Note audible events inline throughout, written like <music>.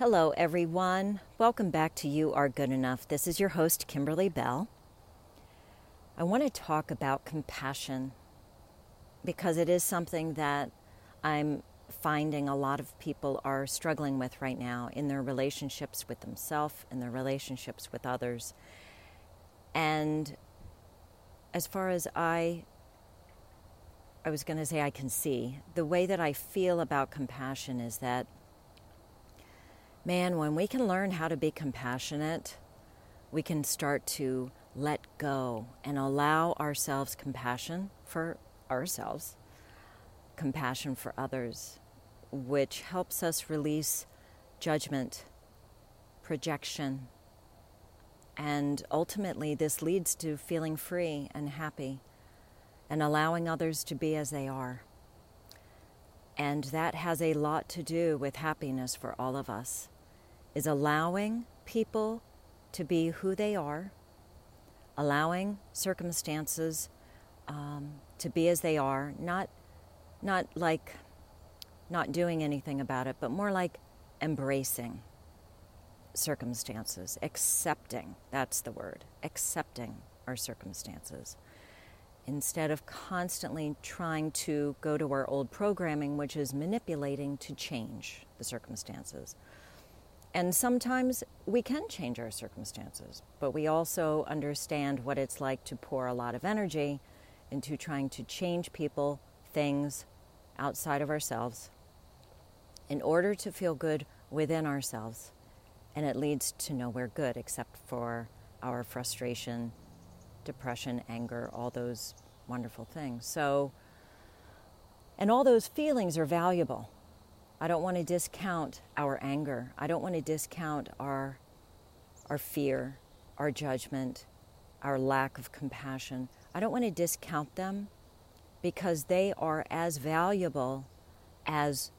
Hello, everyone. Welcome back to You Are Good Enough. This is your host, Kimberly Bell. I want to talk about compassion because it is something that I'm finding a lot of people are struggling with right now in their relationships with themselves, in their relationships with others. And as far as I I was going to say I can see, the way that I feel about compassion is that man, when we can learn how to be compassionate, we can start to let go and allow ourselves compassion for ourselves, compassion for others, which helps us release judgment, projection, and ultimately this leads to feeling free and happy and allowing others to be as they are. And that has a lot to do with happiness for all of us is allowing people to be who they are, allowing circumstances um, to be as they are, not, not like not doing anything about it, but more like embracing circumstances, accepting that's the word, accepting our circumstances. Instead of constantly trying to go to our old programming, which is manipulating to change the circumstances. And sometimes we can change our circumstances, but we also understand what it's like to pour a lot of energy into trying to change people, things outside of ourselves in order to feel good within ourselves. And it leads to nowhere good except for our frustration, depression, anger, all those wonderful things. So, and all those feelings are valuable. I don't want to discount our anger. I don't want to discount our, our fear, our judgment, our lack of compassion. I don't want to discount them because they are as valuable as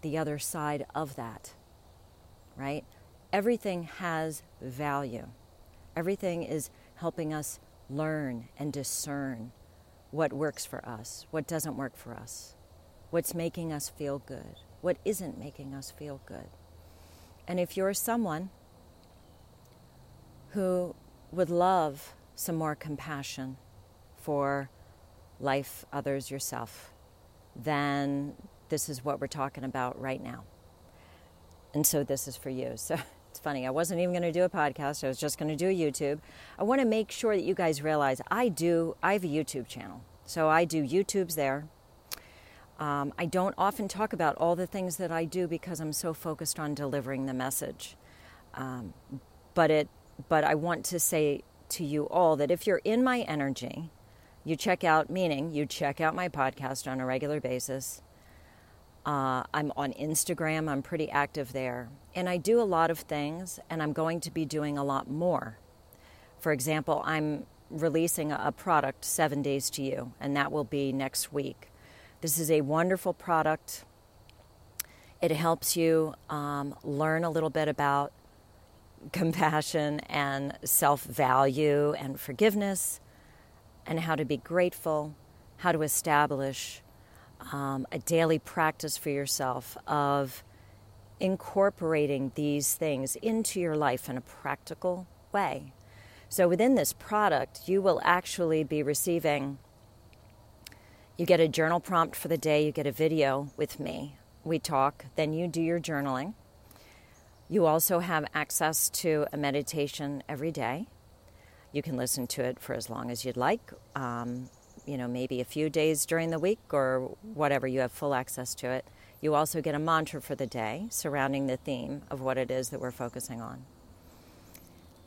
the other side of that, right? Everything has value. Everything is helping us learn and discern what works for us, what doesn't work for us, what's making us feel good what isn't making us feel good. And if you're someone who would love some more compassion for life, others, yourself, then this is what we're talking about right now. And so this is for you. <laughs> So it's funny, I wasn't even going to do a podcast, I was just going to do a YouTube. I want to make sure that you guys realize I do, I have a YouTube channel. So I do YouTubes there. Um, I don't often talk about all the things that I do because I'm so focused on delivering the message. Um, but it, but I want to say to you all that if you're in my energy, you check out, meaning you check out my podcast on a regular basis. Uh, I'm on Instagram, I'm pretty active there. And I do a lot of things, and I'm going to be doing a lot more. For example, I'm releasing a, product, Seven Days to You, and that will be next week. This is a wonderful product. It helps you um, learn a little bit about compassion and self value and forgiveness, and how to be grateful, how to establish um, a daily practice for yourself of incorporating these things into your life in a practical way. So, within this product, you will actually be receiving you get a journal prompt for the day, you get a video with me. We talk, then you do your journaling. You also have access to a meditation every day. You can listen to it for as long as you'd like, um, you know, maybe a few days during the week or whatever. You have full access to it. You also get a mantra for the day surrounding the theme of what it is that we're focusing on.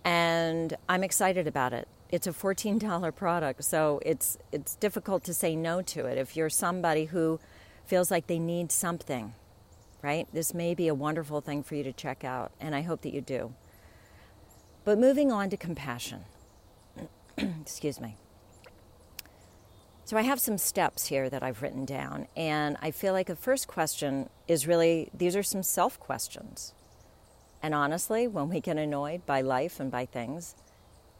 And I'm excited about it it's a $14 product, so it's it's difficult to say no to it. If you're somebody who feels like they need something, right? This may be a wonderful thing for you to check out, and I hope that you do. But moving on to compassion. <clears throat> Excuse me. So I have some steps here that I've written down, and I feel like the first question is really these are some self questions. And honestly, when we get annoyed by life and by things,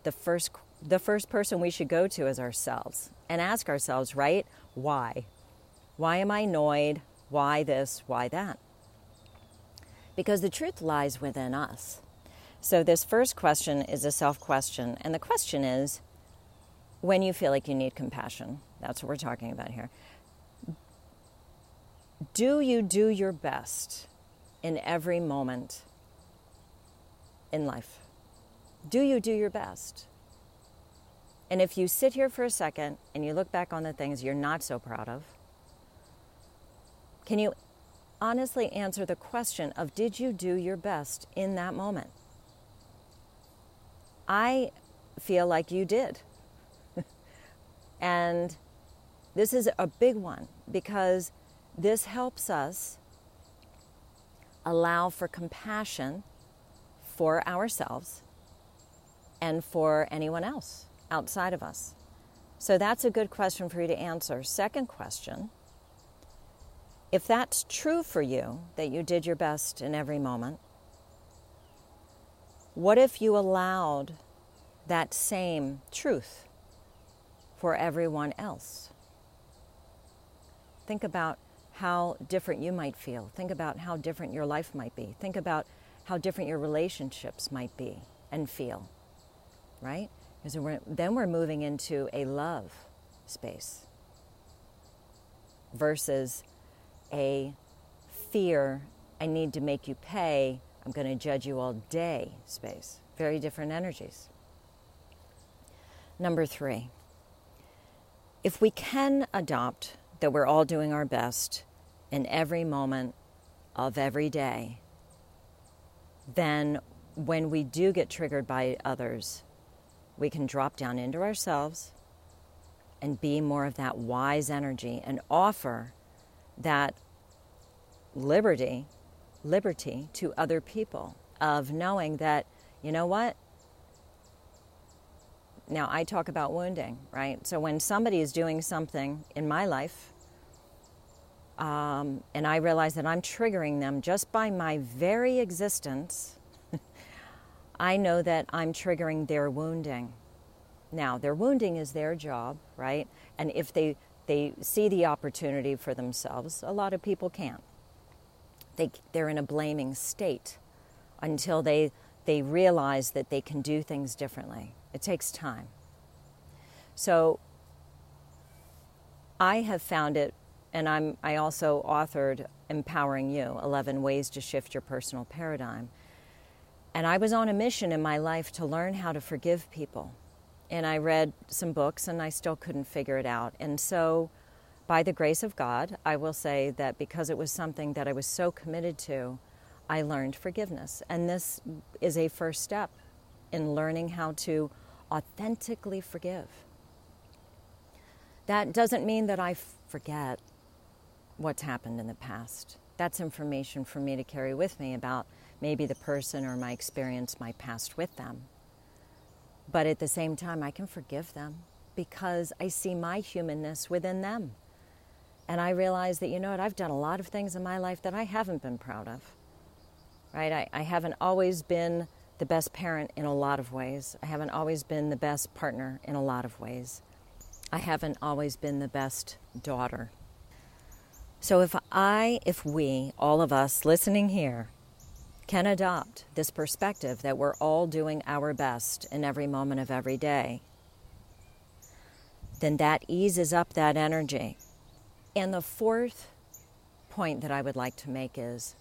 the first the first person we should go to is ourselves and ask ourselves, right? Why? Why am I annoyed? Why this? Why that? Because the truth lies within us. So, this first question is a self question. And the question is when you feel like you need compassion, that's what we're talking about here. Do you do your best in every moment in life? Do you do your best? And if you sit here for a second and you look back on the things you're not so proud of, can you honestly answer the question of did you do your best in that moment? I feel like you did. <laughs> and this is a big one because this helps us allow for compassion for ourselves and for anyone else outside of us. So that's a good question for you to answer. Second question if that's true for you, that you did your best in every moment, what if you allowed that same truth for everyone else? Think about how different you might feel. Think about how different your life might be. Think about how different your relationships might be and feel, right? Because we're, then we're moving into a love space versus a fear, I need to make you pay, I'm going to judge you all day space. Very different energies. Number three, if we can adopt that we're all doing our best in every moment of every day, then when we do get triggered by others, we can drop down into ourselves and be more of that wise energy and offer that liberty liberty to other people of knowing that you know what now I talk about wounding, right? So when somebody is doing something in my life, um, and I realize that I'm triggering them just by my very existence, I know that I'm triggering their wounding. Now, their wounding is their job, right? And if they, they see the opportunity for themselves, a lot of people can't. They, they're in a blaming state until they, they realize that they can do things differently. It takes time. So I have found it, and I'm, I also authored Empowering You 11 Ways to Shift Your Personal Paradigm. And I was on a mission in my life to learn how to forgive people. And I read some books and I still couldn't figure it out. And so, by the grace of God, I will say that because it was something that I was so committed to, I learned forgiveness. And this is a first step in learning how to authentically forgive. That doesn't mean that I forget what's happened in the past. That's information for me to carry with me about maybe the person or my experience, my past with them. But at the same time, I can forgive them because I see my humanness within them. And I realize that, you know what, I've done a lot of things in my life that I haven't been proud of. Right? I, I haven't always been the best parent in a lot of ways. I haven't always been the best partner in a lot of ways. I haven't always been the best daughter. So if I, if we, all of us listening here, can adopt this perspective that we're all doing our best in every moment of every day, then that eases up that energy. And the fourth point that I would like to make is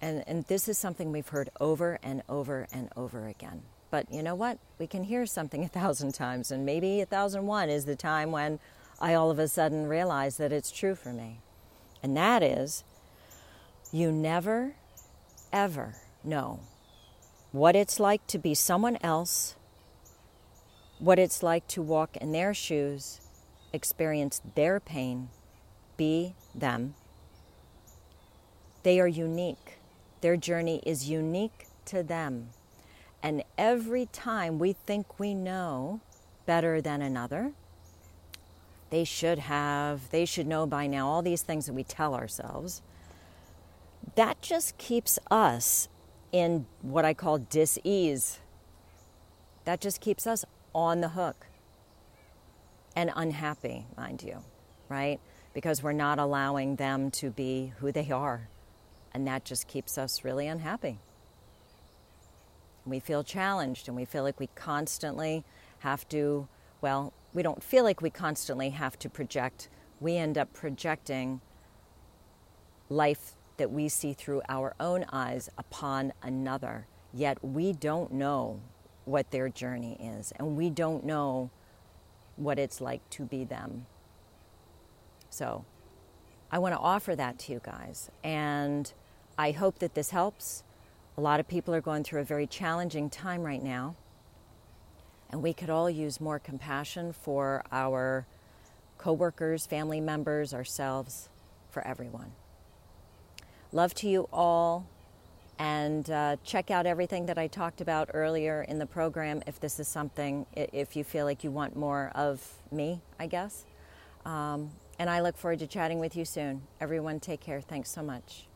and, and this is something we've heard over and over and over again. But you know what? We can hear something <laughs> a thousand times, and maybe a thousand one is the time when I all of a sudden realize that it's true for me. And that is, you never, ever know what it's like to be someone else, what it's like to walk in their shoes, experience their pain, be them. They are unique. Their journey is unique to them. And every time we think we know better than another, they should have, they should know by now, all these things that we tell ourselves, that just keeps us in what I call dis ease. That just keeps us on the hook and unhappy, mind you, right? Because we're not allowing them to be who they are And that just keeps us really unhappy. We feel challenged and we feel like we constantly have to, well, we don't feel like we constantly have to project. We end up projecting life that we see through our own eyes upon another. Yet we don't know what their journey is, and we don't know what it's like to be them. So I want to offer that to you guys. And I hope that this helps. A lot of people are going through a very challenging time right now. And we could all use more compassion for our coworkers, family members, ourselves, for everyone. Love to you all. And uh, check out everything that I talked about earlier in the program if this is something, if you feel like you want more of me, I guess. Um, and I look forward to chatting with you soon. Everyone, take care. Thanks so much.